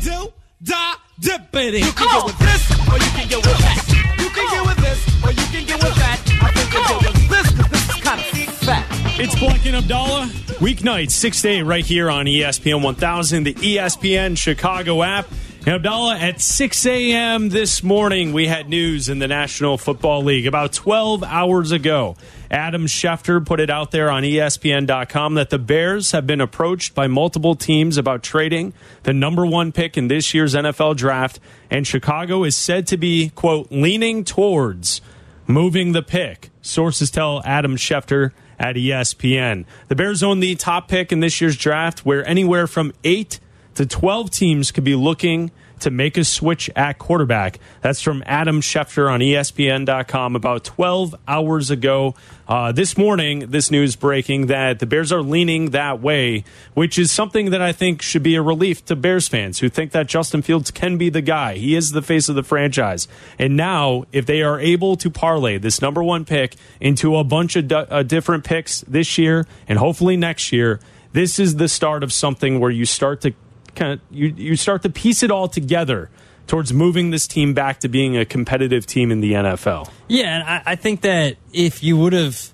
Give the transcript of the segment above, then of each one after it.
do, da, dippity. You can get with this, or you can get with that. You can get with this, or you can get with that. I think you get with this, because this is kind of fat. It's Bleck and Abdallah. Weeknights, 6 to 8, right here on ESPN 1000, the ESPN Chicago app. And Abdallah, at 6 a.m. this morning, we had news in the National Football League. About 12 hours ago, Adam Schefter put it out there on ESPN.com that the Bears have been approached by multiple teams about trading the number one pick in this year's NFL draft. And Chicago is said to be, quote, leaning towards moving the pick. Sources tell Adam Schefter at ESPN. The Bears own the top pick in this year's draft, where anywhere from eight to 12 teams could be looking to make a switch at quarterback. That's from Adam Schefter on ESPN.com about 12 hours ago. Uh, this morning, this news breaking that the Bears are leaning that way, which is something that I think should be a relief to Bears fans who think that Justin Fields can be the guy. He is the face of the franchise. And now, if they are able to parlay this number one pick into a bunch of du- uh, different picks this year and hopefully next year, this is the start of something where you start to kind of you, you start to piece it all together towards moving this team back to being a competitive team in the NFL. Yeah, and I, I think that if you would have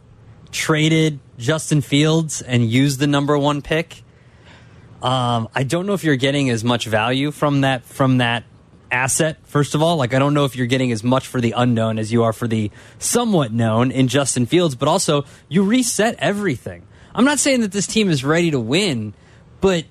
traded Justin Fields and used the number one pick, um, I don't know if you're getting as much value from that from that asset. First of all, like I don't know if you're getting as much for the unknown as you are for the somewhat known in Justin Fields, but also you reset everything. I'm not saying that this team is ready to win, but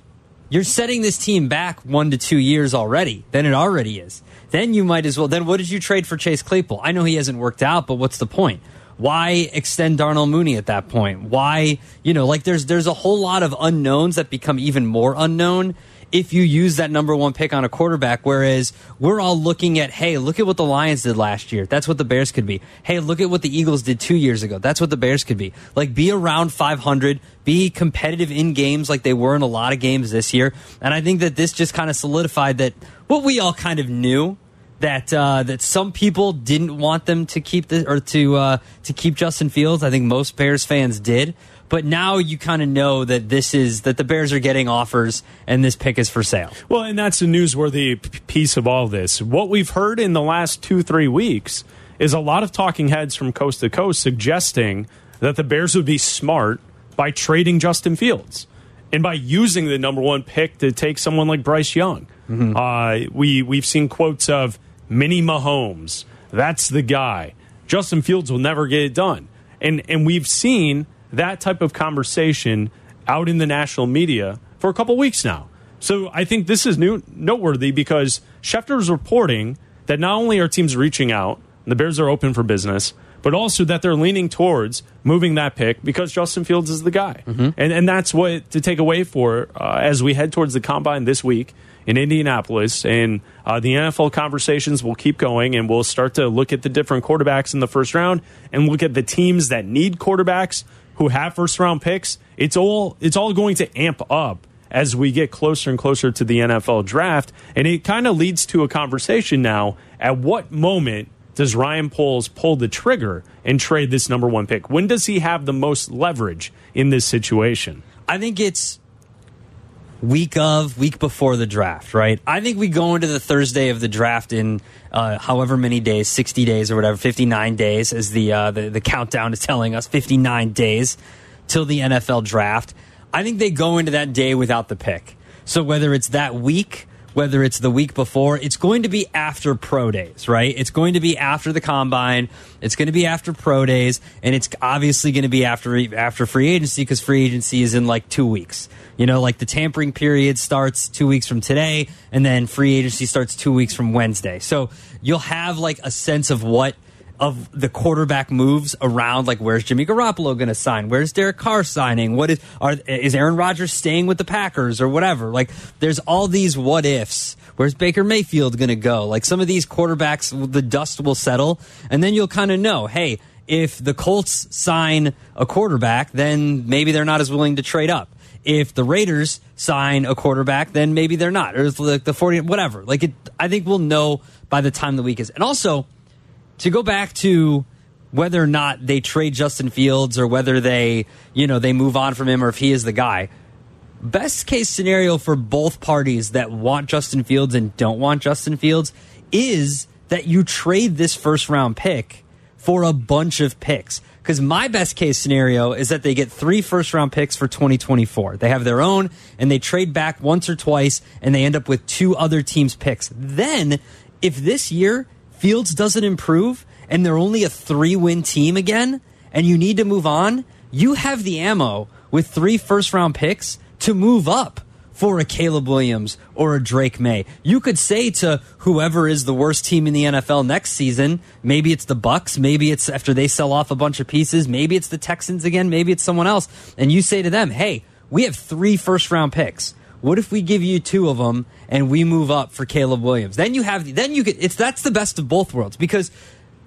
you're setting this team back one to two years already. Then it already is. Then you might as well. Then what did you trade for Chase Claypool? I know he hasn't worked out, but what's the point? Why extend Darnell Mooney at that point? Why, you know, like there's there's a whole lot of unknowns that become even more unknown if you use that number one pick on a quarterback. Whereas we're all looking at, hey, look at what the Lions did last year. That's what the Bears could be. Hey, look at what the Eagles did two years ago. That's what the Bears could be. Like, be around 500, be competitive in games like they were in a lot of games this year. And I think that this just kind of solidified that what we all kind of knew that uh, that some people didn't want them to keep the or to uh, to keep Justin Fields. I think most Bears fans did. But now you kind of know that this is that the Bears are getting offers and this pick is for sale. Well, and that's a newsworthy p- piece of all this. What we've heard in the last two, three weeks is a lot of talking heads from coast to coast suggesting that the Bears would be smart by trading Justin Fields and by using the number one pick to take someone like Bryce Young. Uh, we we've seen quotes of Mini Mahomes. That's the guy. Justin Fields will never get it done, and and we've seen that type of conversation out in the national media for a couple weeks now. So I think this is new, noteworthy because Schefter is reporting that not only are teams reaching out, the Bears are open for business, but also that they're leaning towards moving that pick because Justin Fields is the guy. And, and that's what to take away for uh, as we head towards the combine this week in Indianapolis. And uh, the NFL conversations will keep going, and we'll start to look at the different quarterbacks in the first round and look at the teams that need quarterbacks who have first round picks. It's all it's all going to amp up as we get closer and closer to the NFL draft, and it kind of leads to a conversation now. At what moment does Ryan Poles pull the trigger and trade this number one pick? When does he have the most leverage in this situation? I think it's week of, week before the draft, right? I think we go into the Thursday of the draft in uh, however many days, 60 days or whatever, 59 days, as the, uh, the, the countdown is telling us, 59 days till the NFL draft. I think they go into that day without the pick. So whether it's that week, whether it's the week before, it's going to be after pro days, right? It's going to be after the combine. It's going to be after pro days, and it's obviously going to be after after free agency because free agency is in like two weeks. You know, like the tampering period starts two weeks from today, and then free agency starts two weeks from Wednesday. So you'll have like a sense of what of the quarterback moves around, like where's Jimmy Garoppolo going to sign? Where's Derek Carr signing? What is are is Aaron Rodgers staying with the Packers or whatever? Like there's all these what ifs. Where's Baker Mayfield going to go? Like some of these quarterbacks, the dust will settle, and then you'll kind of know, hey, if the Colts sign a quarterback, then maybe they're not as willing to trade up. If the Raiders sign a quarterback, then maybe they're not. Or like the 40, whatever. Like it, I think we'll know by the time the week is. And also, to go back to whether or not they trade Justin Fields or whether they, you know, they move on from him or if he is the guy. best case scenario for both parties that want Justin Fields and don't want Justin Fields is that you trade this first round pick for a bunch of picks. Because my best case scenario is that they get three first round picks for 2024. They have their own and they trade back once or twice and they end up with two other teams' picks. Then, if this year Fields doesn't improve and they're only a three win team again and you need to move on, you have the ammo with three first round picks to move up for a Caleb Williams or a Drake Maye. You could say to whoever is the worst team in the NFL next season, maybe it's the Bucs, maybe it's after they sell off a bunch of pieces, maybe it's the Texans again, maybe it's someone else, and you say to them, "Hey, we have three first round picks. What if we give you two of them and we move up for Caleb Williams?" Then you have then you get it's that's the best of both worlds because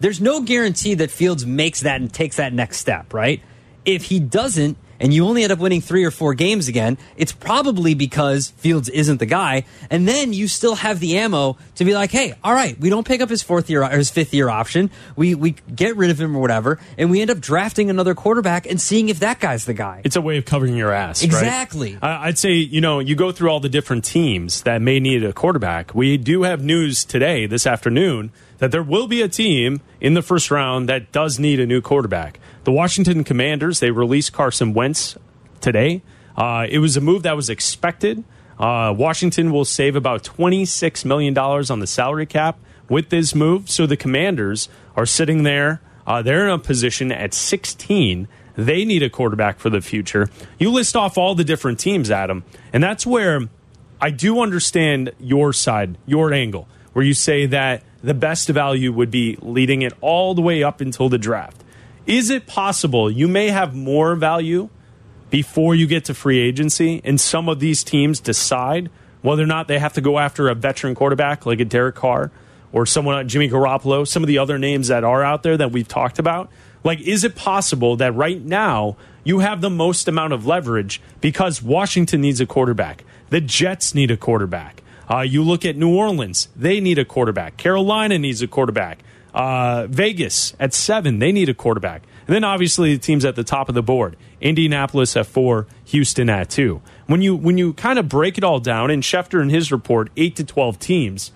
there's no guarantee that Fields makes that and takes that next step, right? If he doesn't, and you only end up winning three or four games again, it's probably because Fields isn't the guy. And then you still have the ammo to be like, hey, all right, we don't pick up his fourth year or his fifth year option. We we get rid of him or whatever, and we end up drafting another quarterback and seeing if that guy's the guy. It's a way of covering your ass. right? Exactly. I- I'd say, you know, you go through all the different teams that may need a quarterback. We do have news today, this afternoon, that there will be a team in the first round that does need a new quarterback. The Washington Commanders, they released Carson Wentz today. Uh, it was a move that was expected. Uh, Washington will save about $26 million on the salary cap with this move. So the Commanders are sitting there. Uh, they're in a position at 16. They need a quarterback for the future. You list off all the different teams, Adam, and that's where I do understand your side, your angle, where you say that the best value would be leading it all the way up until the draft. Is it possible you may have more value before you get to free agency and some of these teams decide whether or not they have to go after a veteran quarterback like a Derek Carr or someone like Jimmy Garoppolo, some of the other names that are out there that we've talked about? Like, is it possible that right now you have the most amount of leverage because Washington needs a quarterback? The Jets need a quarterback. Uh, you look at New Orleans, they need a quarterback. Carolina needs a quarterback. Uh, Vegas at seven, they need a quarterback. And then obviously the teams at the top of the board: Indianapolis at four, Houston at two. When you when you kind of break it all down, and Schefter in his report, eight to twelve teams,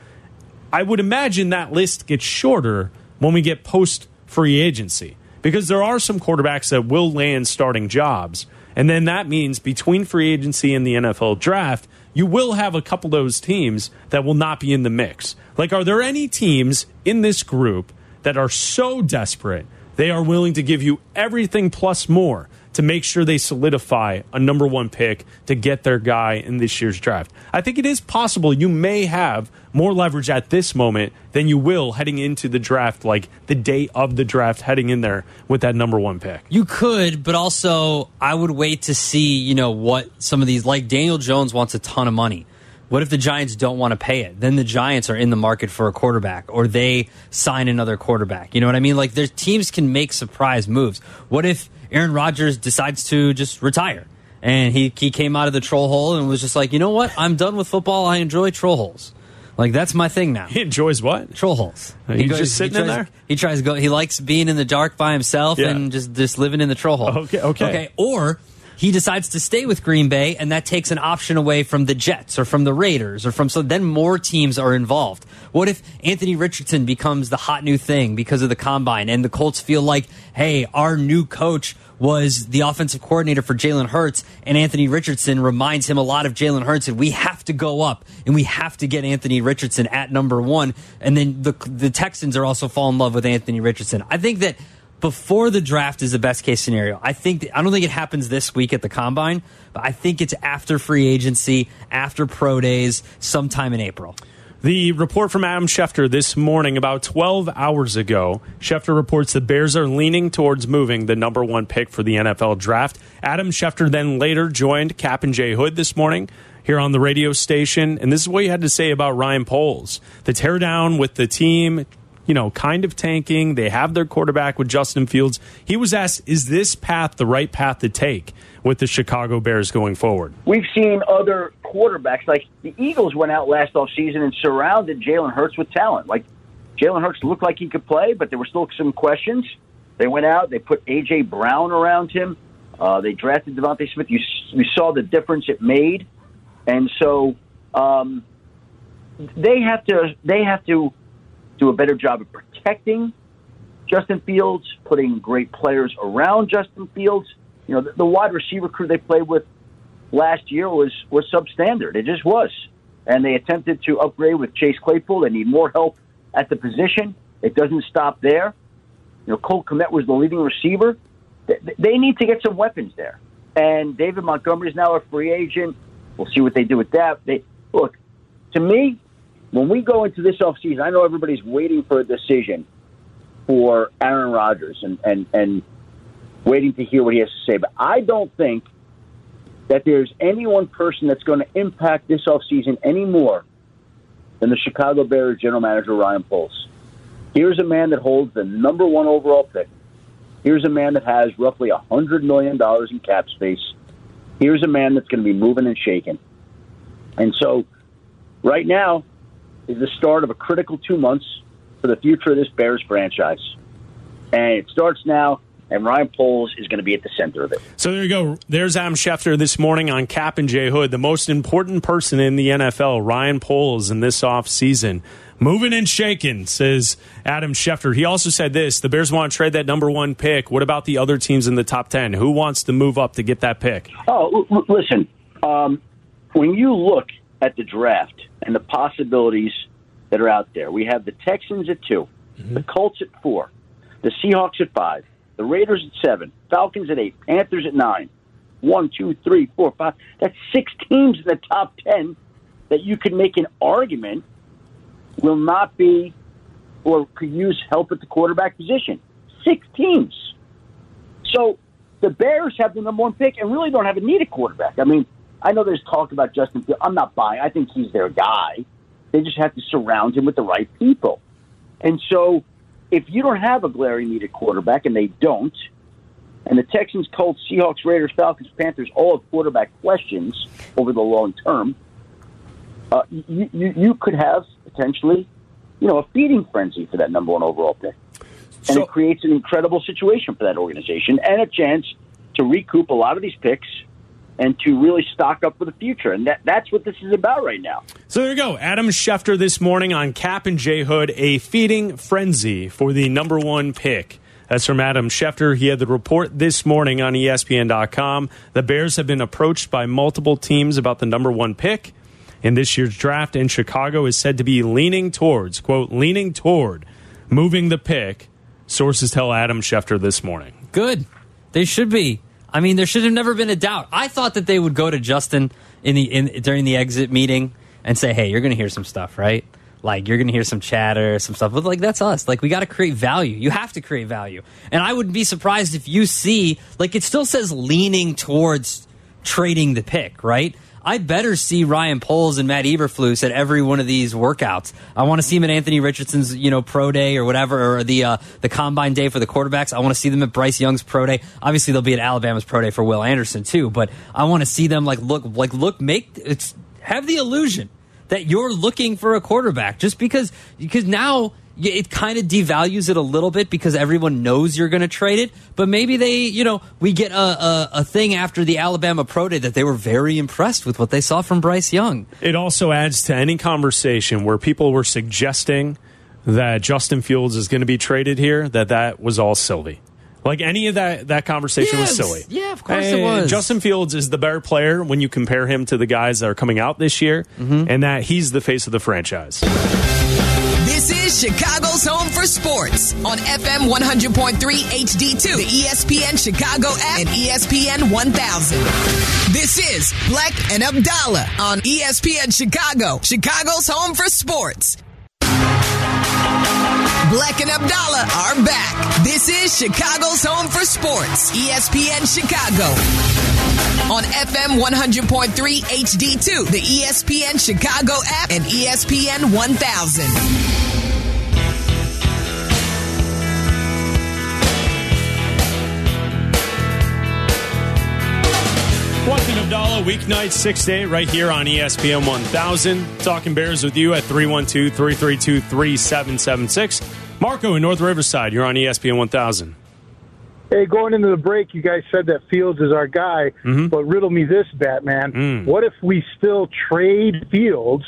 I would imagine that list gets shorter when we get post free agency because there are some quarterbacks that will land starting jobs. And then that means between free agency and the NFL draft, you will have a couple of those teams that will not be in the mix. Like, are there any teams in this group that are so desperate they are willing to give you everything plus more to make sure they solidify a number one pick to get their guy in this year's draft. I think it is possible you may have more leverage at this moment than you will heading into the draft, like the day of the draft, heading in there with that number one pick. You could, but also I would wait to see, you know, what some of these like Daniel Jones wants a ton of money. What if the Giants don't want to pay it? Then the Giants are in the market for a quarterback or they sign another quarterback. You know what I mean? Like their teams can make surprise moves. What if Aaron Rodgers decides to just retire? And he, he came out of the troll hole and was just like, you know what? I'm done with football. I enjoy troll holes. Like that's my thing now. He enjoys what? Troll holes. He's just sitting he in there? He tries to go. He likes being in the dark by himself Yeah. and just just living in the troll hole. Okay, okay. okay. Or he decides to stay with Green Bay, and that takes an option away from the Jets or from the Raiders or from so then more teams are involved. What if Anthony Richardson becomes the hot new thing because of the combine, and the Colts feel like, hey, our new coach was the offensive coordinator for Jalen Hurts, and Anthony Richardson reminds him a lot of Jalen Hurts, and we have to go up and we have to get Anthony Richardson at number one. And then the the Texans are also fall in love with Anthony Richardson. I think that before the draft is the best case scenario. I think I don't think it happens this week at the combine, but I think it's after free agency, after pro days, sometime in April. The report from Adam Schefter this morning, about 12 hours ago, Schefter reports the Bears are leaning towards moving the number one pick for the NFL draft. Adam Schefter then later joined Kap and J Hood this morning here on the radio station, and this is what he had to say about Ryan Poles. The teardown with the team, you know, kind of tanking. They have their quarterback with Justin Fields. He was asked, is this path the right path to take with the Chicago Bears going forward? We've seen other quarterbacks, like the Eagles went out last offseason and surrounded Jalen Hurts with talent. Like Jalen Hurts looked like he could play, but there were still some questions. They went out, they put A.J. Brown around him. Uh, they drafted DeVonta Smith. You, you saw the difference it made, and so um, they have to they have to do a better job of protecting Justin Fields, putting great players around Justin Fields. You know, the, the wide receiver crew they played with last year was was substandard. It just was, and they attempted to upgrade with Chase Claypool. They need more help at the position. It doesn't stop there. You know, Cole Kmet was the leading receiver. Th- They need to get some weapons there. And David Montgomery is now a free agent. We'll see what they do with that. They look to me when we go into this offseason, I know everybody's waiting for a decision for Aaron Rodgers and, and, and waiting to hear what he has to say. But I don't think that there's any one person that's going to impact this offseason any more than the Chicago Bears general manager, Ryan Poles. Here's a man that holds the number one overall pick. Here's a man that has roughly $100 million in cap space. Here's a man that's going to be moving and shaking. And so, right now is the start of a critical two months for the future of this Bears franchise. And it starts now, and Ryan Poles is going to be at the center of it. So there you go. There's Adam Schefter this morning on Kap and J Hood, the most important person in the NFL, Ryan Poles, in this offseason. Moving and shaking, says Adam Schefter. He also said this the Bears want to trade that number one pick. What about the other teams in the top 10? Who wants to move up to get that pick? Oh, l- listen. Um, when you look at the draft and the possibilities that are out there, we have the Texans at 2 the mm-hmm. Colts at four, the Seahawks at five, the Raiders at seven, Falcons at eight, Panthers at nine. One, two, three, four, five. That's six teams in the top ten that you could make an argument will not be or could use help at the quarterback position. Six teams. So the Bears have the number one pick and really don't have a need a quarterback. I mean, I know there's talk about Justin Fields. I'm not buying. I think he's their guy. They just have to surround him with the right people. And so, if you don't have a glaring need at quarterback, and they don't, and the Texans, Colts, Seahawks, Raiders, Falcons, Panthers all have quarterback questions over the long term, uh, you, you you could have potentially, you know, a feeding frenzy for that number one overall pick and So- it creates an incredible situation for that organization and a chance to recoup a lot of these picks and to really stock up for the future. And that, that's what this is about right now. So there you go. Adam Schefter this morning on Kap and J Hood, a feeding frenzy for the number one pick. That's from Adam Schefter. He had the report this morning on ESPN.com. The Bears have been approached by multiple teams about the number one pick in this year's draft, and Chicago is said to be leaning towards, quote, leaning toward moving the pick. Sources tell Adam Schefter this morning. Good. They should be. I mean, there should have never been a doubt. I thought that they would go to Justin in the in during the exit meeting and say, "Hey, you're going to hear some stuff, right? Like you're going to hear some chatter, some stuff." But like that's us. Like we got to create value. You have to create value. And I wouldn't be surprised if you see like it still says leaning towards trading the pick, right? I better see Ryan Poles and Matt Eberflus at every one of these workouts. I want to see them at Anthony Richardson's, you know, pro day or whatever, or the uh, the combine day for the quarterbacks. I want to see them at Bryce Young's pro day. Obviously, they'll be at Alabama's pro day for Will Anderson too. But I want to see them like look like look make it's have the illusion that you're looking for a quarterback just because because now it kind of devalues it a little bit because everyone knows you're going to trade it. But maybe they, you know, we get a, a, a thing after the Alabama Pro Day that they were very impressed with what they saw from Bryce Young. It also adds to any conversation where people were suggesting that Justin Fields is going to be traded here, that that was all silly. Like any of that, that conversation Yeah, was silly. yeah, of course it was. Justin Fields is the better player when you compare him to the guys that are coming out this year, Mm-hmm. and that he's the face of the franchise. This is Chicago's home for sports on FM 100.3 HD2, the ESPN Chicago app, and ESPN 1000. This is Bleck and Abdallah on ESPN Chicago, Chicago's home for sports. Bleck and Abdallah are back. This is Chicago's home for sports, ESPN Chicago. On FM 100.3 HD2, the ESPN Chicago app, and ESPN 1000. Watching weeknight 6 to 8, right here on ESPN 1000. Talking Bears with you at 312 332 3776. Marco in North Riverside, you're on ESPN 1000. Hey, going into the break, you guys said that Fields is our guy, mm-hmm. but riddle me this, Batman. Mm. What if we still trade Fields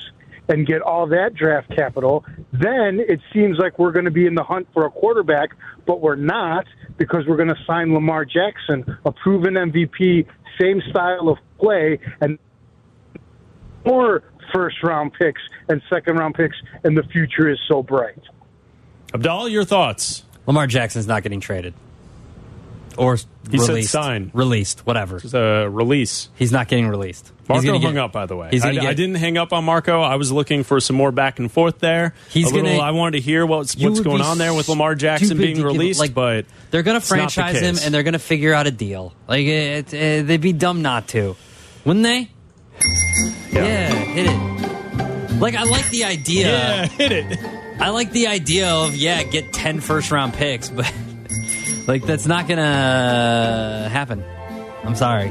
and get all that draft capital? Then it seems like we're going to be in the hunt for a quarterback, but we're not because we're going to sign Lamar Jackson, a proven MVP, same style of play, and more first round picks and second round picks, and the future is so bright. Abdallah, your thoughts? Lamar Jackson's not getting traded. Or He said released. sign. Released, whatever. The release. He's not getting released. Marco gonna hung get- up, by the way. I, get, I didn't hang up on Marco. I was looking for some more back and forth there. He's A little- gonna- I wanted to hear what's what's going on there with Lamar Jackson being released, like, but they're going to it's the franchise him and they're going to figure out a deal. Like it, it, they'd be dumb not to, wouldn't they? Yeah. hit it. Like I like the idea. yeah, hit it. I like the idea of yeah, get 10 first round picks, but like that's not going to happen. I'm sorry.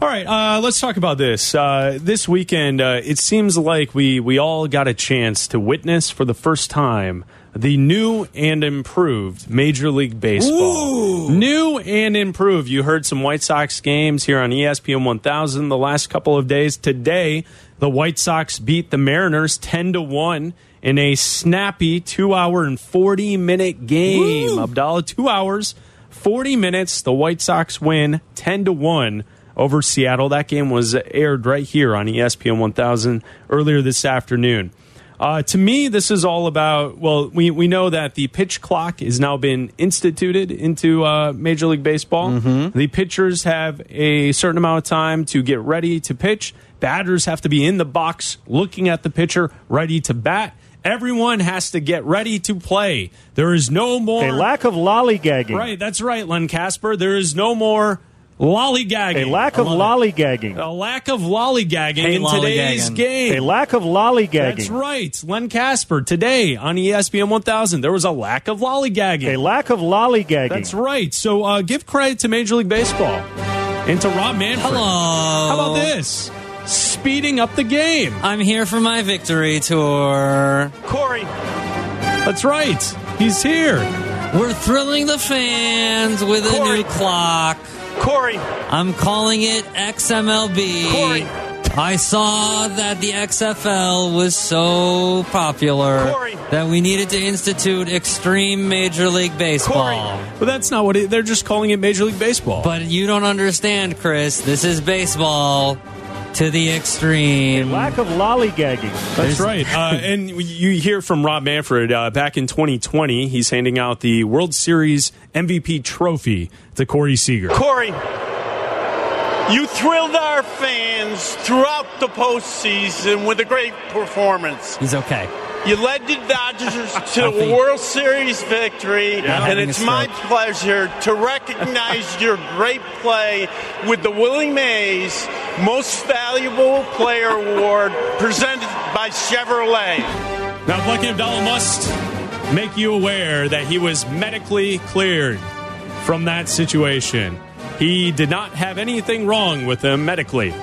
All right, uh, let's talk about this. Uh, this weekend, uh, it seems like we, we all got a chance to witness for the first time the new and improved Major League Baseball. New and improved. You heard some White Sox games here on ESPN 1000 the last couple of days. Today, the White Sox beat the Mariners 10 to 1 in a snappy two hour and 40 minute game. Abdallah, two hours, 40 minutes. The White Sox win 10 to 1 over Seattle. That game was aired right here on ESPN 1000 earlier this afternoon. Uh, to me, this is all about. Well, we, we know that the pitch clock has now been instituted into uh, Major League Baseball. The pitchers have a certain amount of time to get ready to pitch. Batters have to be in the box looking at the pitcher, ready to bat. Everyone has to get ready to play. There is no more A lack of lollygagging. Right, that's right, Len Kasper. There is no more lollygagging. A lack of love it. lollygagging. A lack of lollygagging Hate in today's lollygagging. game. A lack of lollygagging. That's right, Len Kasper. Today on ESPN 1000, there was a lack of lollygagging. A lack of lollygagging. That's right. So uh, give credit to Major League Baseball and to Rob Manfred. Hello. How about this? Speeding up the game. I'm here for my victory tour. Corey. That's right. He's here. We're thrilling the fans with a new clock. Corey. I'm calling it XMLB. Corey. I saw that the XFL was so popular Corey. that we needed to institute extreme Major League Baseball. Corey. But that's not what it, they're just calling it Major League Baseball. But you don't understand, Chris. This is baseball to the A extreme. lack of lollygagging. That's right. Uh, and you hear from Rob Manfred uh, back in 2020. He's handing out the World Series MVP trophy to Corey Seager. Corey, you thrilled our fans throughout the postseason with a great performance. He's okay. You led the Dodgers to a World Series victory, I and it's it's my right. pleasure to recognize your great play with the Willie Mays Most Valuable Player Award presented by Chevrolet. Now, Lucky Abdallah must make you aware that he was medically cleared from that situation. He did not have anything wrong with him medically.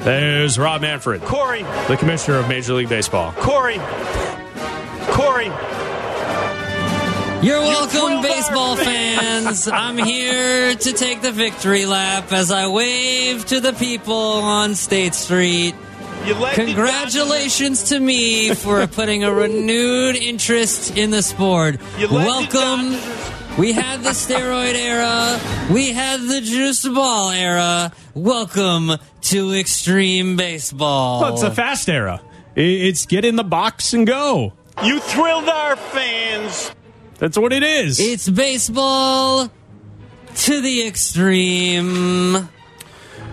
There's Rob Manfred, Corey. the commissioner of Major League Baseball. Corey. Corey. You're welcome, thrilled our baseball fans. I'm here to take the victory lap as I wave to the people on State Street. You led the Congratulations to me for putting a renewed interest in the sport. You led Welcome. Dodgers- We had the steroid era. We had the juice ball era. Welcome to extreme baseball. Well, it's a fast era. It's get in the box and go. You thrilled our fans That's what it is. It's baseball to the extreme.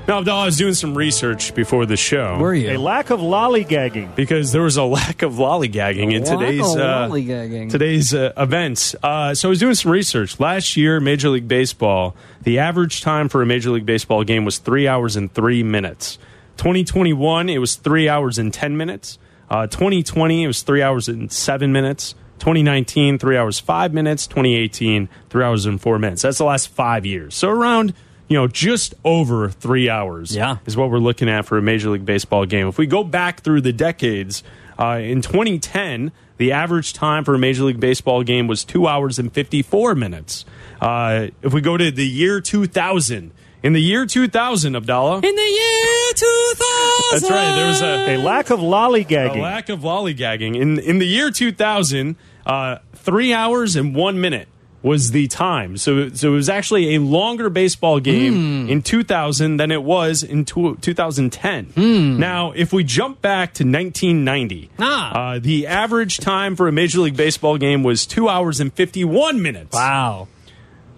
Now, Abdallah, I was doing some research before the show. Were you? A lack of lollygagging. because there was a lack of lollygagging in Lack of today's uh, lollygagging. today's uh, events. Uh, so I was doing some research. Last year, Major League Baseball, the average time for a Major League Baseball game was three hours and three minutes. 2021, it was three hours and ten minutes. Uh, 2020, it was three hours and seven minutes. 2019, three hours five minutes. 2018, three hours and four minutes. That's the last five years. So around you know just over three hours Yeah. is what we're looking at for a Major League Baseball game. If we go back through the decades, Uh, in 2010, the average time for a Major League Baseball game was two hours and 54 minutes. Uh, if we go to the year 2000, in the year 2000, Abdallah. In the year 2000. That's right. There was a, A lack of lollygagging. a lack of lollygagging. In in the year 2000, uh, three hours and one minute was the time. So so it was actually a longer baseball game in 2000 than it was in tw 2010. Now, if we jump back to 1990, Ah. uh, the average time for a Major League Baseball game was two hours and 51 minutes. Wow.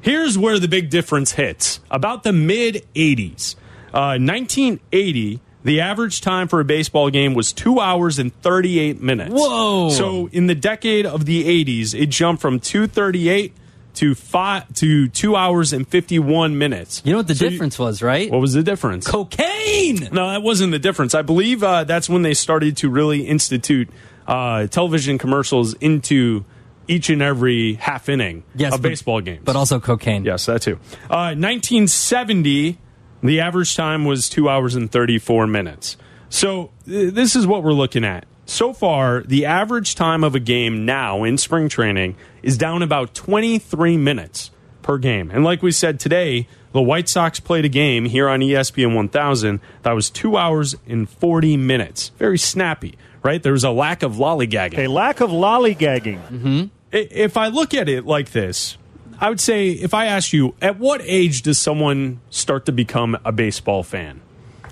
Here's where the big difference hits. About the mid 80s, uh, 1980, the average time for a baseball game was two hours and 38 minutes. Whoa. So in the decade of the 80s, it jumped from 238 to five to two hours and 51 minutes. You know what the So you- difference was, right? what was the difference? Cocaine. No, that wasn't the difference. I believe uh, that's when they started to really institute uh, television commercials into each and every half inning Yes, of but- baseball games. But also cocaine. Yes, that too. Uh, 1970, the average time was two hours and 34 minutes. So th- this is what we're looking at. So far, the average time of a game now in spring training is down about 23 minutes per game. And like we said today, the White Sox played a game here on ESPN 1000 that was two hours and 40 minutes. Very snappy, right? There was a lack of lollygagging. A lack of lollygagging. Mm-hmm. I- if I look at it like this, I would say if I ask you, at what age does someone start to become a baseball fan?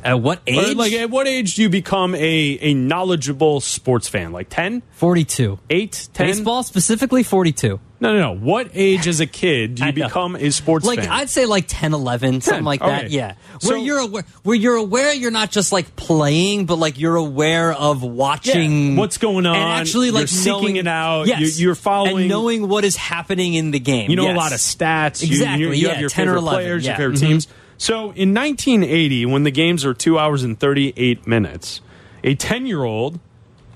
At what Or, age? like, at what age do you become a, a knowledgeable sports fan? Like 10, 42. 8, 10? Baseball specifically 42. No, no, no. What age as a kid do you become a sports fan? Like fan? I'd say like 10, 11, something like that. okay. Yeah. So- where you're aware where you're aware you're not just like playing, but like you're aware of watching Yeah, what's going on. And actually like You're seeking knowing, it out. Yes. You- you're following- and knowing what is happening in the game. You know Yes. a lot of stats. Exactly, You, you yeah, have your 10 or favorite 11, players, yeah. your favorite Mhm. teams. So in 1980, when the games are two hours and 38 minutes, a 10 year old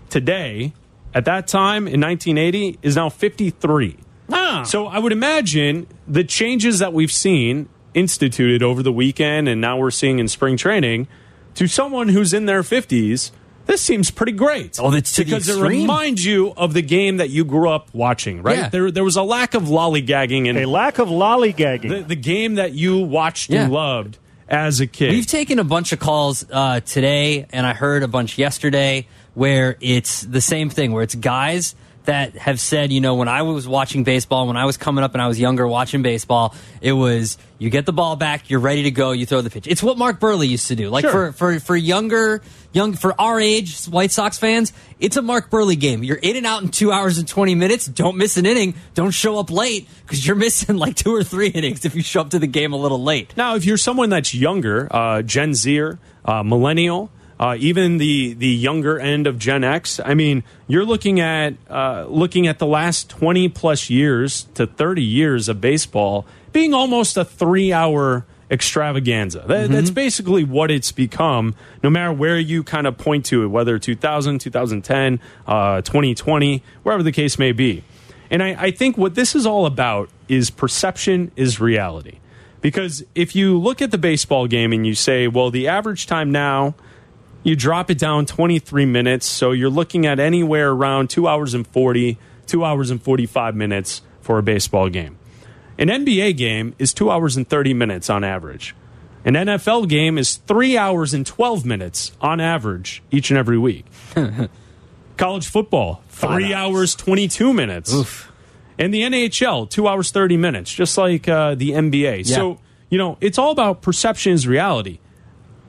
today, at that time in 1980, is now 53. Ah. So I would imagine the changes that we've seen instituted over the weekend and now we're seeing in spring training to someone who's in their 50s. This seems pretty great. Oh, that's to the because it reminds you of the game that you grew up watching, right? Yeah. There, there was a lack of lollygagging and A lack of lollygagging. the, the game that you watched Yeah. and loved as a kid. We've taken a bunch of calls uh, today, and I heard a bunch yesterday where it's the same thing, where it's guys that have said, you know, when I was watching baseball, when I was coming up and I was younger watching baseball, it was you get the ball back, you're ready to go, you throw the pitch. It's what Mark Buehrle used to do. Like Sure. for for for younger young for our age White Sox fans, it's a Mark Buehrle game. You're in and out in two hours and twenty minutes. Don't miss an inning. Don't show up late because you're missing like two or three innings if you show up to the game a little late. Now, if you're someone that's younger, uh, Gen Zer, uh, millennial, uh, even the the younger end of Gen X, I mean, you're looking at uh, looking at the last 20 plus years to 30 years of baseball being almost a three hour extravaganza. That, That's basically what it's become. No matter where you kind of point to it, whether 2000, 2010, uh, 2020, wherever the case may be. And I, I think what this is all about is perception is reality. Because if you look at the baseball game and you say, well, the average time now, you drop it down 23 minutes. So you're looking at anywhere around two hours and 40, two hours and 45 minutes for a baseball game. An NBA game is two hours and 30 minutes on average. An NFL game is three hours and 12 minutes on average each and every week. College football, three hours, 22 minutes. And the NHL, two hours, 30 minutes, just like uh, the NBA. Yeah. So, you know, it's all about perception is reality.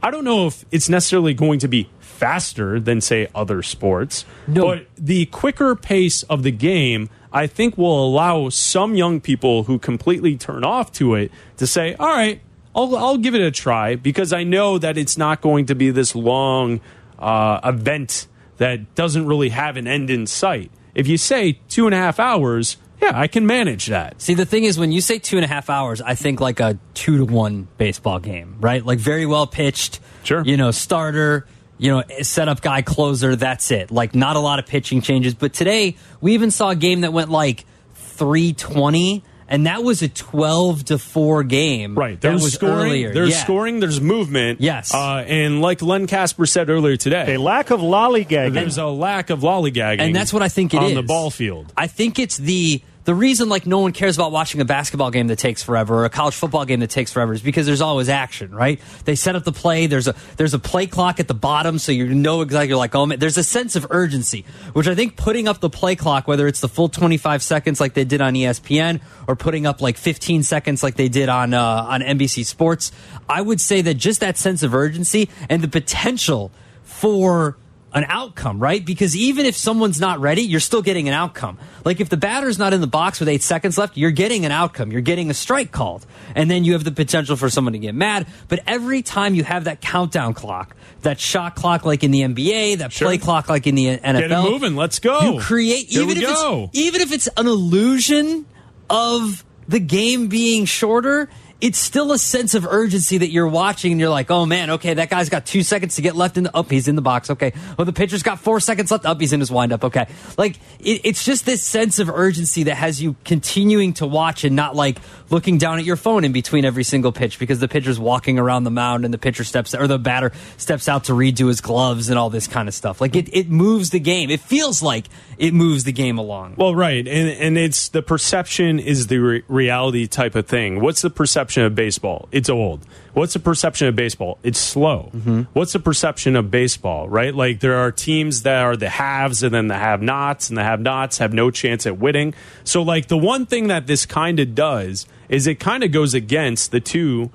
I don't know if it's necessarily going to be faster than, say, other sports. No. But the quicker pace of the game, I think, will allow some young people who completely turn off to it to say, all right, I'll, I'll give it a try because I know that it's not going to be this long uh, event that doesn't really have an end in sight. If you say two and a half hours, yeah, I can manage that. See, the thing is, when you say two and a half hours, I think like a two to one baseball game, right? Like very well pitched. Sure. You know, starter, you know, setup guy, closer, that's it. Like not a lot of pitching changes. But today, we even saw a game that went like 320 and that was a twelve to four game. Right. that There's was scoring. earlier. There's Yeah. scoring. There's movement. Yes. Uh, and like Len Kasper said earlier today, A lack of lollygagging. there's a lack of lollygagging, and that's what I think it is on the ball field. I think it's the the reason like no one cares about watching a basketball game that takes forever or a college football game that takes forever is because there's always action, right? They set up the play. There's a there's a play clock at the bottom, so you know exactly. You're like, oh man, there's a sense of urgency, which I think putting up the play clock, whether it's the full 25 seconds like they did on ESPN or putting up like 15 seconds like they did on uh, on NBC Sports, I would say that just that sense of urgency and the potential for an outcome, right? Because even if someone's not ready, you're still getting an outcome. Like if the batter's not in the box with eight seconds left, you're getting an outcome. You're getting a strike called. And then you have the potential for someone to get mad. But every time you have that countdown clock, that shot clock like in the NBA, that Sure. play clock like in the NFL. Get it moving. Let's go. You create Here even if go. it's even if it's an illusion of the game being shorter, it's still a sense of urgency that you're watching and you're like, oh man, okay, that guy's got two seconds to get left in the up, he's in the box, okay. Oh, the pitcher's got four seconds left, up, he's in his windup, okay. Like it, it's just this sense of urgency that has you continuing to watch and not like looking down at your phone in between every single pitch because the pitcher's walking around the mound and the pitcher steps or the batter steps out to redo his gloves and all this kind of stuff. Like it, it moves the game. It feels like it moves the game along. Well, right, and and it's the perception is the re- reality type of thing. What's the perception of baseball? It's old. What's the perception of baseball? It's slow. Mm-hmm. What's the perception of baseball? Right, like there are teams that are the haves and then the have-nots, and the have-nots have no chance at winning. So, like the one thing that this kind of does is it kind of goes against the two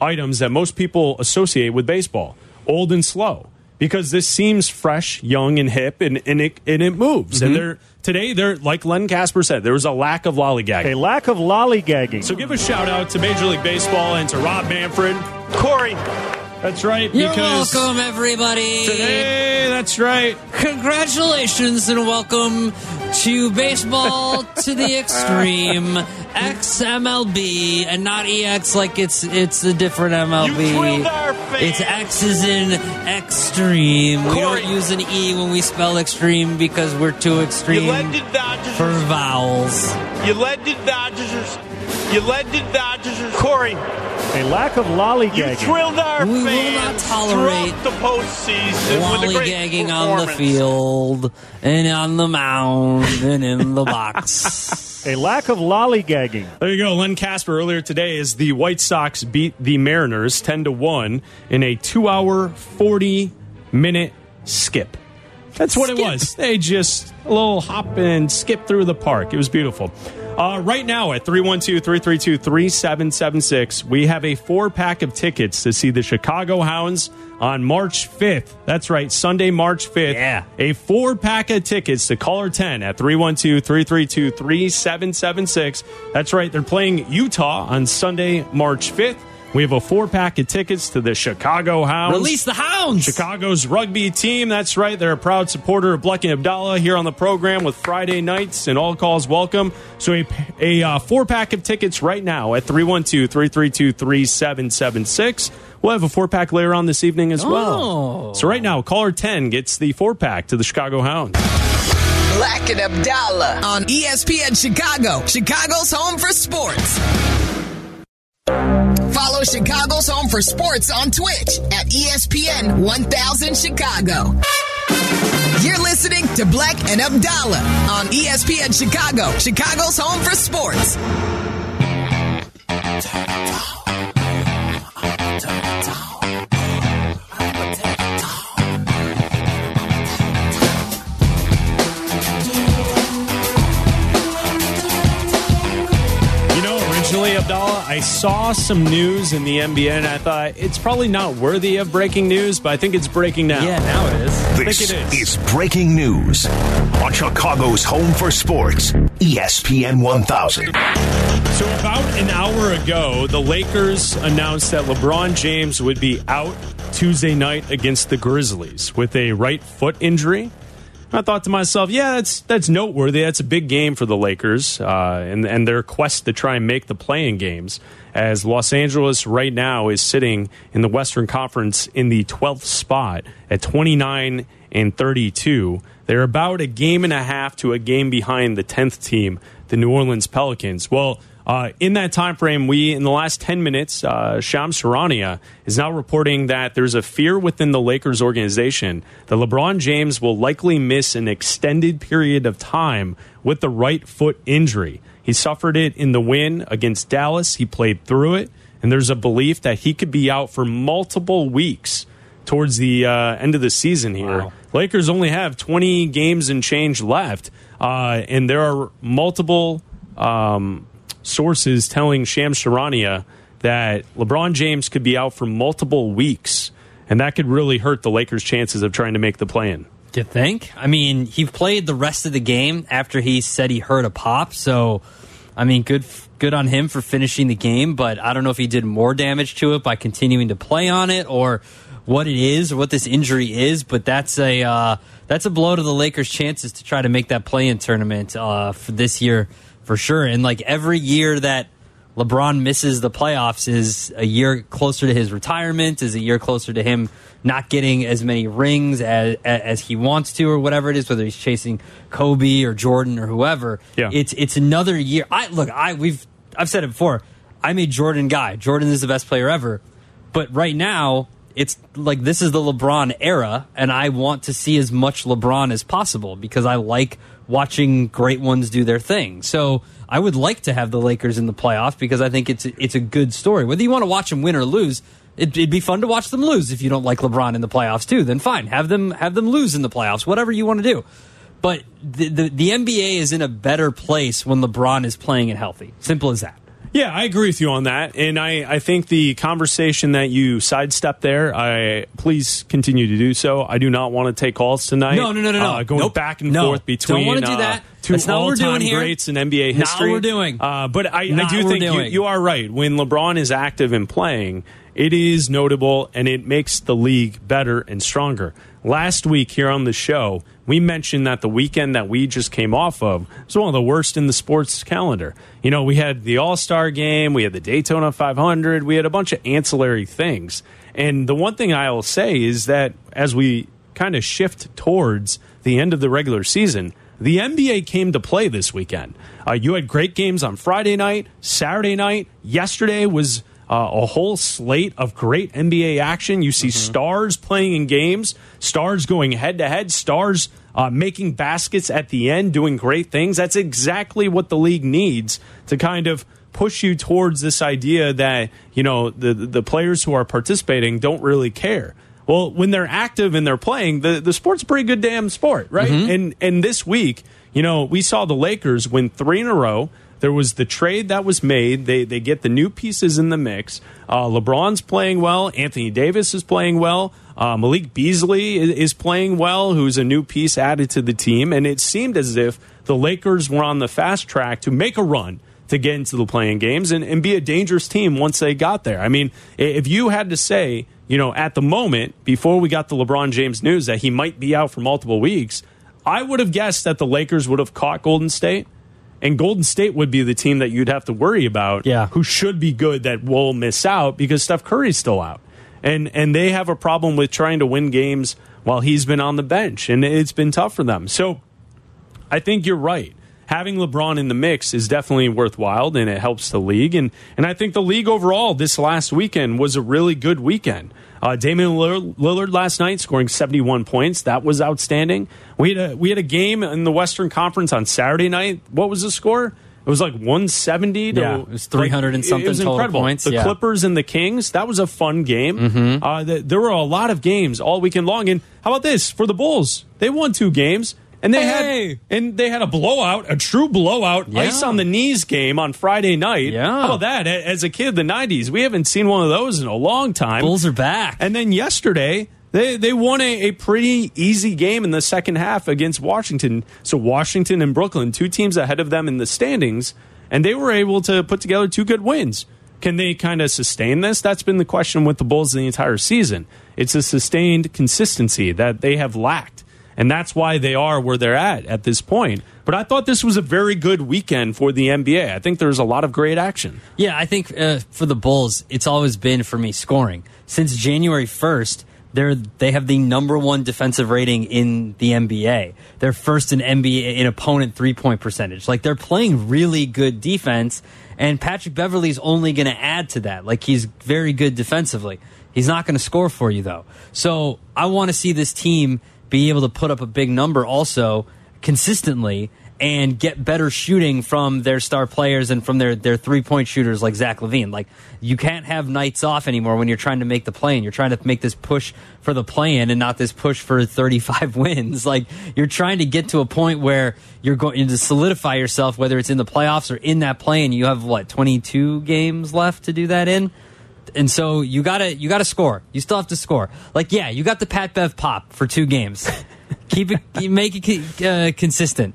items that most people associate with baseball old and slow because this seems fresh young and hip and, and it and it moves Mm-hmm. and they're today they're like len kasper said there was a lack of lollygagging. A lack of lollygagging. so give a shout out to major league baseball and to rob manfred Corey, that's right You're because welcome, everybody. today that's right Congratulations and welcome to Baseball to the Extreme XMLB and not EX like it's it's a different MLB. You thrilled our fans. It's X is in extreme. We don't use an E when we spell extreme because we're too you extreme led the Dodgers. for vowels. You led the Dodgers. You led the Dodgers. Corey, A lack of you lollygagging. thrilled our We will not tolerate throughout the postseason with a great Lollygagging on the field and on the mound and in the box. A lack of lollygagging. There you go. Len Kasper earlier today as the White Sox beat the Mariners 10 to 1 in a 2-hour 40 minute skip. That's what it was. They just a little hop and skip through the park. It was beautiful. Uh, right now at 312-332-3776, we have a four-pack of tickets to see the Chicago Hounds on March 5th. That's right, Sunday, March 5th. Yeah. A four-pack of tickets to caller 10 at 312-332-3776. That's right, they're playing Utah on Sunday, March 5th. We have a four-pack of tickets to the Chicago Hounds. Release the hounds. Chicago's rugby team. That's right. They're a proud supporter of Bleck and Abdallah here on the program with Friday nights and all calls welcome. So a, a uh, four pack of tickets right now at 312 332 3776. We'll have a four pack later on this evening as well. Oh. So right now, caller 10 gets the four pack to the Chicago Hounds. Bleck and Abdallah on ESPN Chicago, Chicago's home for sports. Follow Chicago's home for sports on Twitch at ESPN 1000 Chicago. You're listening to Bleck and Abdallah on ESPN Chicago, Chicago's home for sports. I saw some news in the NBA and I thought it's probably not worthy of breaking news, but I think it's breaking now. Yeah, now it is. I think This it is. is breaking news on Chicago's home for sports, ESPN 1000. So, about an hour ago, the Lakers announced that LeBron James would be out Tuesday night against the Grizzlies with a right foot injury. I thought to myself, yeah, that's that's noteworthy. That's a big game for the Lakers uh, and and their quest to try and make the play-in games. As Los Angeles right now is sitting in the Western Conference in the 12th spot at 29 and 32. They're about a game and a half to a game behind the 10th team, the New Orleans Pelicans. Well, Uh, in that time frame, we in the last 10 minutes, uh, Shams Charania is now reporting that there's a fear within the Lakers organization that LeBron James will likely miss an extended period of time with the right foot injury. He suffered it in the win against Dallas. He played through it, and there's a belief that he could be out for multiple weeks towards the uh, end of the season here. Wow. Lakers only have 20 games and change left, uh, and there are multiple um, sources telling Shams Charania that LeBron James could be out for multiple weeks, and that could really hurt the Lakers' chances of trying to make the play-in. Do you think? I mean, he played the rest of the game after he said he heard a pop. So, I mean, good good on him for finishing the game. But I don't know if he did more damage to it by continuing to play on it, or what it is, or what this injury is. But that's a uh, that's a blow to the Lakers' chances to try to make that play-in tournament uh, for this year for sure. And like every year that LeBron misses the playoffs is a year closer to his retirement, is a year closer to him not getting as many rings as, as he wants to, or whatever it is, whether he's chasing Kobe or Jordan or whoever. Yeah. It's it's another year. I look, I we've I've said it before. I'm a Jordan guy. Jordan is the best player ever. But right now, it's like this is the LeBron era, and I want to see as much LeBron as possible because I like watching great ones do their thing. So I would like to have the Lakers in the playoffs because I think it's it's a good story. Whether you want to watch them win or lose, it, it'd be fun to watch them lose. If you don't like LeBron in the playoffs too, then fine, have them have them lose in the playoffs. Whatever you want to do. But the, the the NBA is in a better place when LeBron is playing and healthy. Simple as that. Yeah, I agree with you on that, and I, I think the conversation that you sidestepped there, I please continue to do so. I do not want to take calls tonight. No, no, no, no, no. Uh, going Nope. back and No. forth between Don't wanna do uh, that. two That's not doing here. greats in NBA Not what we're doing. Uh, but I, I do think you, you are right. When LeBron is active and playing, it is notable, and it makes the league better and stronger. Last week here on the show, we mentioned that the weekend that we just came off of was one of the worst in the sports calendar. You know, we had the All Star game, we had the Daytona 500, we had a bunch of ancillary things. And the one thing I'll say is that as we kind of shift towards the end of the regular season, the NBA came to play this weekend. Uh, you had great games on Friday night, Saturday night. Yesterday was uh, a whole slate of great NBA action. You see stars playing in games, stars going head to head, stars uh, making baskets at the end, doing great things. That's exactly what the league needs to kind of push you towards this idea that you know the the players who are participating don't really care. Well, when they're active and they're playing, the, the sport's a pretty good damn sport, right? And and this week, you know, we saw the Lakers win three in a row. There was the trade that was made. They they get the new pieces in the mix. Uh, LeBron's playing well. Anthony Davis is playing well. Uh, Malik Beasley is, is playing well, who's a new piece added to the team. And it seemed as if the Lakers were on the fast track to make a run to get into the play-in games and, and be a dangerous team once they got there. I mean, if you had to say, you know, at the moment, before we got the LeBron James news that he might be out for multiple weeks, I would have guessed that the Lakers would have caught Golden State. And Golden State would be the team that you'd have to worry about, Yeah. who should be good that will miss out because Steph Curry's still out. And and they have a problem with trying to win games while he's been on the bench. And it's been tough for them. So I think you're right. Having LeBron in the mix is definitely worthwhile and it helps the league. And, and I think the league overall this last weekend was a really good weekend. Uh, Damian Lillard, last night scoring 71 points. That was outstanding. We had, a, we had a game in the Western Conference on Saturday night. What was the score? It was like 170 to Yeah, it was 300 and something It was total incredible. points, The yeah. Clippers and the Kings. That was a fun game. Mm-hmm. Uh, the, there were a lot of games all weekend long. And how about this for the Bulls? They won two games. And they Hey! had and they had a blowout, a true blowout, Yeah. ice on the knees game on Friday night. Yeah. How about that? As a kid the '90s, we haven't seen one of those in a long time. Bulls are back. And then yesterday, they they won a, a pretty easy game in the second half against Washington. So Washington and Brooklyn, two teams ahead of them in the standings, and they were able to put together two good wins. Can they kind of sustain this? That's been the question with the Bulls the entire season. It's a sustained consistency that they have lacked. And that's why they are where they're at at this point. But I thought this was a very good weekend for the NBA. I think there's a lot of great action. Yeah, I think uh, for the Bulls, it's always been for me scoring. Since January 1st, They're they have the number one defensive rating in the NBA. They're first in NBA in opponent three point percentage. Like they're playing really good defense, and Patrick Beverley's only going to add to that. Like he's very good defensively. He's not going to score for you though. So I want to see this team be able to put up a big number also consistently and get better shooting from their star players and from their, their three point shooters like Zach LaVine. Like you can't have nights off anymore when you're trying to make the play in. You're trying to make this push for the play in and not this push for 35 wins. Like you're trying to get to a point where you're going to solidify yourself, whether it's in the playoffs or in that play. And you have what 22 games left to do that in. And so you gotta you gotta score. You still have to score. Like yeah, you got the Pat Bev pop for two games. Keep it, make it uh, consistent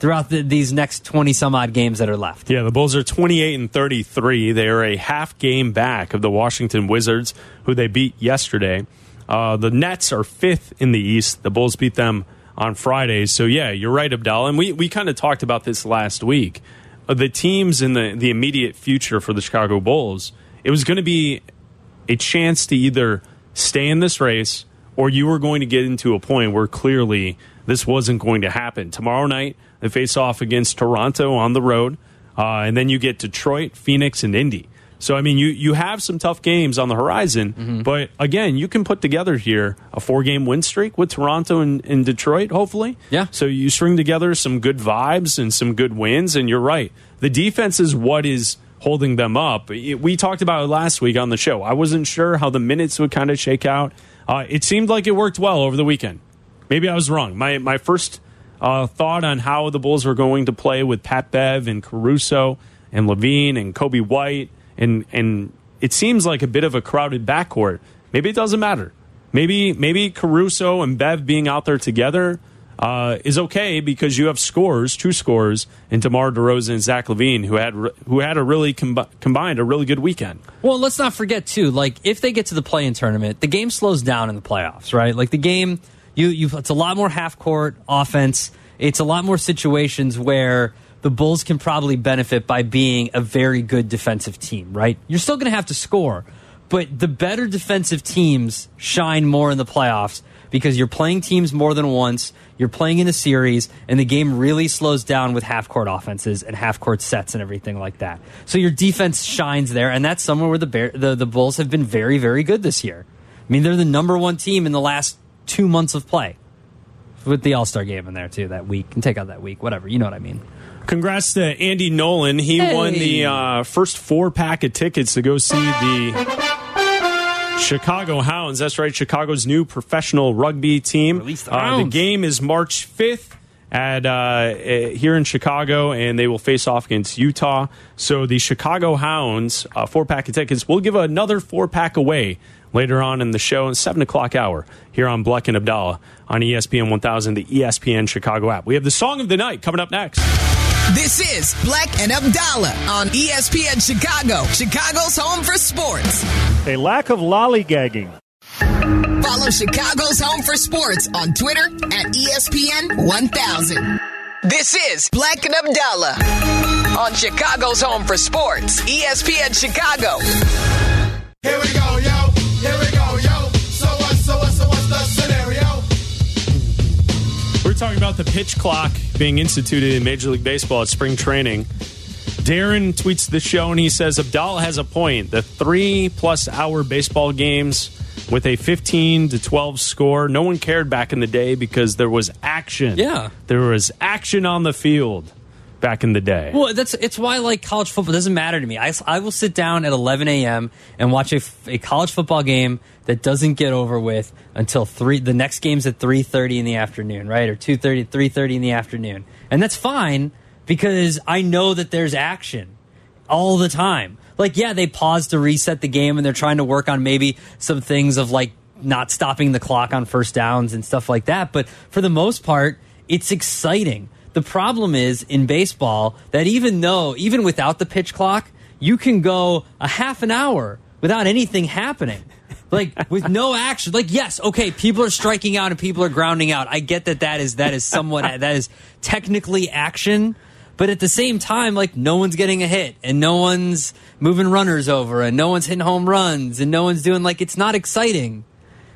throughout the, these next 20 some odd games that are left. Yeah, the Bulls are 28 and 33. They are a half game back of the Washington Wizards, who they beat yesterday. Uh, the Nets are fifth in the East. The Bulls beat them on Friday. So, yeah, you're right, Abdallah. And we, we kind of talked about this last week. Uh, the teams in the, the immediate future for the Chicago Bulls, it was going to be a chance to either stay in this race or you were going to get into a point where clearly this wasn't going to happen. Tomorrow night, they face off against Toronto on the road, uh, and then you get Detroit, Phoenix, and Indy. So, I mean, you, you have some tough games on the horizon, Mm-hmm. but again, you can put together here a four game win streak with Toronto and, and Detroit, hopefully. Yeah. So you string together some good vibes and some good wins, and you're right. The defense is what is holding them up. We talked about it last week on the show. I wasn't sure how the minutes would kind of shake out. Uh, it seemed like it worked well over the weekend. Maybe I was wrong. My my first uh, thought on how the Bulls were going to play with Pat Bev and Caruso and LaVine and Coby White and and it seems like a bit of a crowded backcourt. Maybe it doesn't matter. Maybe maybe Caruso and Bev being out there together uh, is okay because you have scores, two scores, in DeMar DeRozan and Zach LaVine, who had who had a really combi- combined a really good weekend. Well, let's not forget too. Like if they get to the play-in tournament, the game slows down in the playoffs, right? Like the game, you you it's a lot more half-court offense. It's a lot more situations where the Bulls can probably benefit by being a very good defensive team, right? You're still going to have to score, but the better defensive teams shine more in the playoffs because you're playing teams more than once. You're playing in a series, and the game really slows down with half court offenses and half court sets and everything like that. So your defense shines there, and that's somewhere where the Bear, the, the Bulls have been very, very good this year. I mean, they're the number one team in the last two months of play. With the All Star game in there too that week, and take out that week, whatever. You know what I mean? Congrats to Andy Nolan. He Hey. won the uh, first four pack of tickets to go see the Chicago Hounds. That's right, Chicago's new professional rugby team. The Uh, the game is March 5th. At uh, eh, here in Chicago, and they will face off against Utah. So the Chicago Hounds uh, four pack of tickets. We'll give another four pack away later on in the show, in seven o'clock hour here on Bleck and Abdallah on ESPN 1000, the ESPN Chicago app. We have the song of the night coming up next. This is Bleck and Abdallah on ESPN Chicago, Chicago's home for sports. A lack of lollygagging. Follow Chicago's home for sports on Twitter at ESPN 1000. This is Bleck and Abdallah on Chicago's home for sports, ESPN Chicago. The pitch clock being instituted in Major League Baseball at spring training. Darren tweets the show and he says Abdallah has a point. The three plus hour baseball games with a 15 to 12 score, no one cared back in the day because there was action. Yeah. There was action on the field back in the day. Well, that's it's why like college football. Doesn't matter to me. I, I will sit down at 11 a.m. and watch a, a college football game that doesn't get over with until three. The next game's at 3:30 in the afternoon, right, or 2:30, 3:30 in the afternoon, and that's fine because I know that there's action all the time. Like, yeah, they pause to reset the game and they're trying to work on maybe some things of like not stopping the clock on first downs and stuff like that. But for the most part, it's exciting. The problem is in baseball that even though, even without the pitch clock, you can go a half an hour without anything happening. Like with no action. Like yes, okay, people are striking out and people are grounding out. I get that that is that is somewhat that is technically action, but at the same time, like no one's getting a hit and no one's moving runners over and no one's hitting home runs and no one's doing like it's not exciting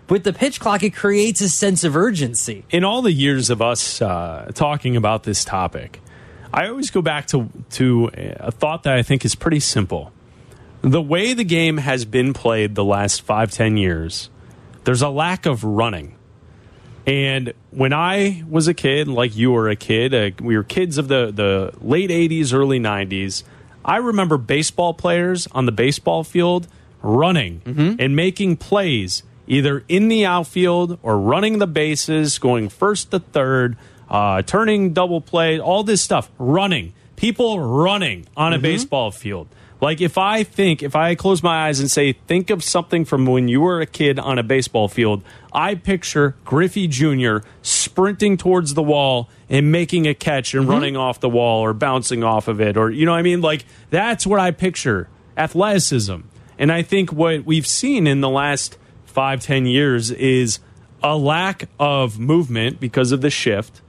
with the pitch clock, it creates a sense of urgency. in all the years of us uh, talking about this topic, I always go back to to a thought that I think is pretty simple. The way the game has been played the last five ten years, there's a lack of running. And when I was a kid, like you were a kid, uh, we were kids of the, the late 80s, early 90s. I remember baseball players on the baseball field running and making plays either in the outfield or running the bases, going first to third, uh, turning double play, all this stuff, running. People running on a baseball field. Like if I think, if I close my eyes and say, think of something from when you were a kid on a baseball field, I picture Griffey Jr. sprinting towards the wall and making a catch and running off the wall or bouncing off of it, or you know what I mean? Like that's what I picture athleticism. And I think what we've seen in the last five, ten years is a lack of movement because of the shift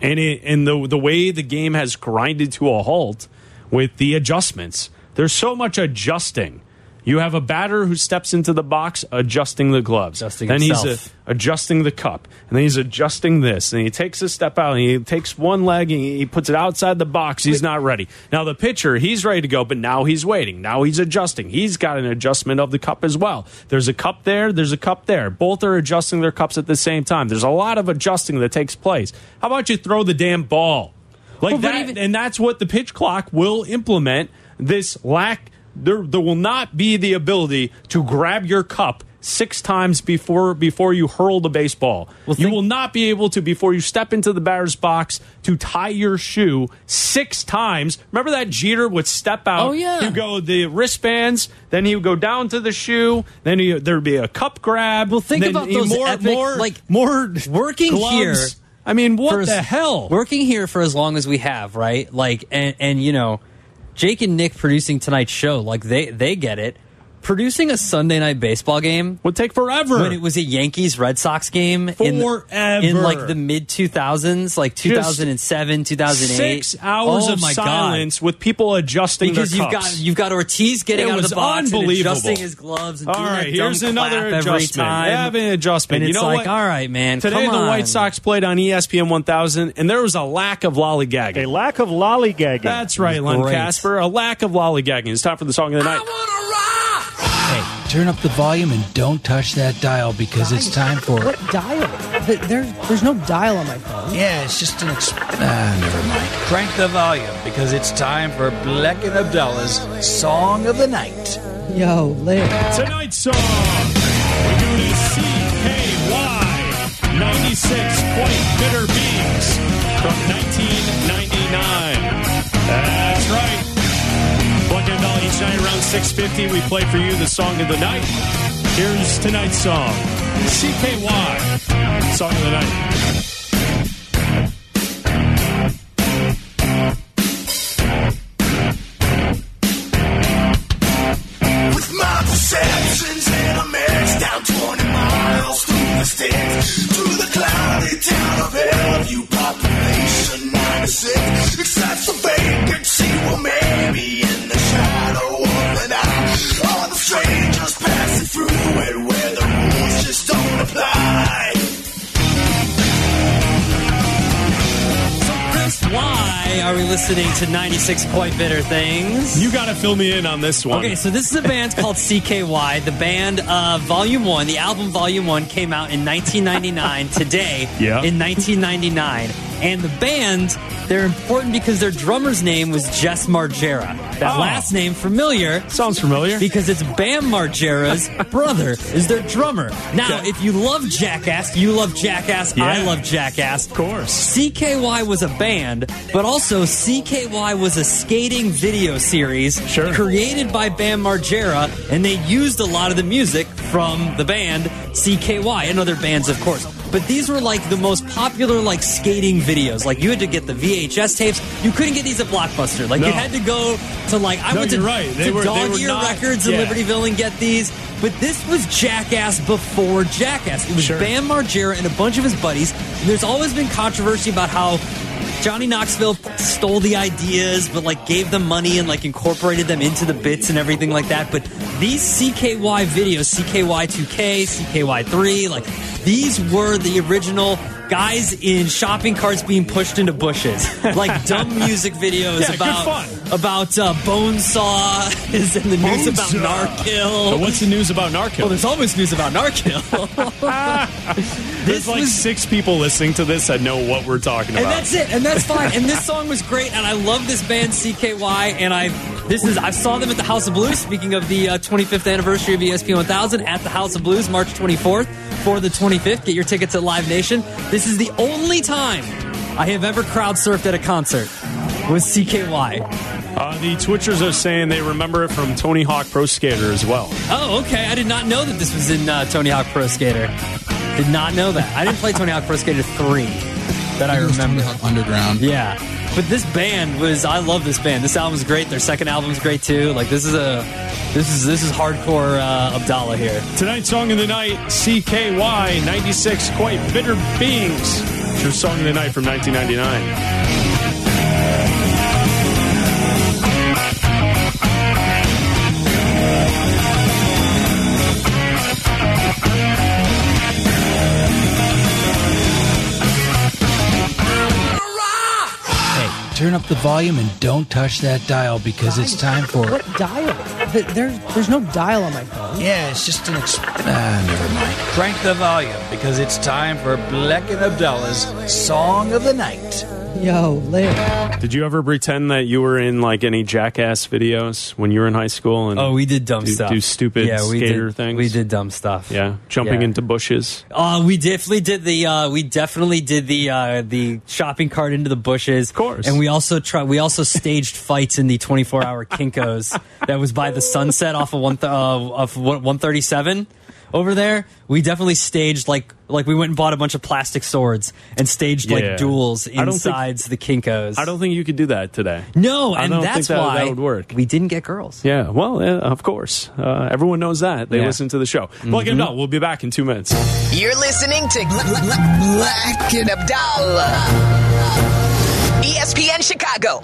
and it, and the the way the game has grinded to a halt with the adjustments. There's so much adjusting. You have a batter who steps into the box adjusting the gloves. Adjusting then he's himself. uh, adjusting the cup. And then he's adjusting this. And he takes a step out and he takes one leg and he puts it outside the box. He's not ready. Now the pitcher, he's ready to go, but now he's waiting. Now he's adjusting. He's got an adjustment of the cup as well. There's a cup there, there's a cup there. Both are adjusting their cups at the same time. There's a lot of adjusting that takes place. How about you throw the damn ball? Like Well, that, even- and that's what the pitch clock will implement. This lack, there, there will not be the ability to grab your cup six times before before you hurl the baseball. Well, you will not be able to before you step into the batter's box to tie your shoe six times. Remember that Jeter would step out. Oh, yeah. You go the wristbands, then he would go down to the shoe, then he, there'd be a cup grab. Well, think about those more, epic, more, like, more working gloves. here I mean, what the hell? Working here for as long as we have, right? Like, and and you know, Jake and Nick producing tonight's show, like they they get it. Producing a Sunday night baseball game would take forever. when it was a Yankees Red Sox game in Forever. in like the mid two thousands, like two thousand and seven, two thousand eight. Six hours oh of my silence with people adjusting Because their you've got you've got Ortiz getting It out of the box and unbelievable. adjusting his gloves. And All doing right, that dumb here's another clap every adjustment. time. Have an adjustment. And you it's know like, what? all right, man. Today come the on. White Sox played on ESPN 1000, and there was a lack of lollygagging. A lack of lollygagging. That's right, Len Kasper. A lack of lollygagging. It's time for the song of the night. Hey, turn up the volume and don't touch that dial because it's time for. What dial? Th- There's there's no dial on my phone. Yeah, it's just an. Exp- ah, never mind. Crank the volume because it's time for Bleck and Abdallah's Song of the Night. Yo, lit. Tonight's song. We're doing CKY 96 Point Bitter Beings from 1999. 6.50. We play for you the song of the night. Here's tonight's song. CKY. Song of the night. Listening to 96 Point Bitter Things? You got to fill me in on this one. Okay, so this is a band called CKY. The band uh, Volume 1, the album Volume 1 came out in 1999, today, Yeah. in 1999. And the band, they're important because their drummer's name was Jess Margera. That Oh. last name familiar Sounds familiar. because it's Bam Margera's brother is their drummer. Now, if you love Jackass, you love Jackass, I love Jackass. Of course. CKY was a band, but also CKY was a skating video series Sure. created by Bam Margera, and they used a lot of the music from the band CKY and other bands, of course. But these were like the most popular like skating videos. Like you had to get the VHS tapes. You couldn't get these at Blockbuster. Like No. you had to go to like I No, went to, right. To were- Dog Ear not- Records in yeah. Libertyville and get these. But this was Jackass before Jackass. It was Sure. Bam Margera and a bunch of his buddies. And there's always been controversy about how Johnny Knoxville stole the ideas, but like gave them money and like incorporated them into the bits and everything like that. But these CKY videos, CKY2K, CKY3, like these were the original guys in shopping carts being pushed into bushes, like dumb music videos Yeah, about about uh, bone saw is in the news about Bonesaw. Narkill. So what's the news about Narkill? Well, there's always news about Narkill. There's like six people listening to this that know what we're talking about, And that's it, and that's fine. And this song was great, and I love this band CKY. And I, this is, I saw them at the House of Blues. Speaking of the uh, 25th anniversary of ESP 1000 at the House of Blues, March 24th for the 25th. Get your tickets at Live Nation. This is the only time I have ever crowd surfed at a concert with CKY. Uh, the Twitchers are saying they remember it from Tony Hawk Pro Skater as well. Oh, okay. I did not know that this was in uh, Tony Hawk Pro Skater. Did not know that. I didn't play Tony Hawk Pro Skater 3 that I remember. Underground. Yeah. But this band was I love this band. This album's great. Their second album's great too. Like this is a this is this is hardcore uh, Abdallah here. Tonight's song of the night, CKY 96 Quite Bitter Beings. It's your song of the night from 1999. Turn up the volume and don't touch that dial because it's time for. What dial? There's there's no dial on my phone. Yeah, it's just an. Exp- ah, never mind. Crank the volume because it's time for Bleck and Abdallah's Song of the Night. Yo, Larry. Did you ever pretend that you were in like any jackass videos when you were in high school? And Oh, we did dumb do, stuff. Do stupid yeah, we skater did, things. We did dumb stuff. Yeah, jumping Yeah. into bushes. Uh, we definitely did the uh, we definitely did the uh, the shopping cart into the bushes. Of course. And we also try we also staged fights in the 24 hour Kinkos that was by the sunset off of one th- uh, of 137 over there. We definitely staged like like we went and bought a bunch of plastic swords and staged Yeah. like duels I don't think- insides the Kinkos. I don't think you could do that today. No, I and don't that's think that, why that would work. we didn't get girls. Yeah, well, yeah, of course. Uh, everyone knows that. They Yeah. listen to the show. Bleck and Abdallah, we'll be back in two minutes. You're listening to Bla- Bla- Bleck and Abdallah. ESPN Chicago.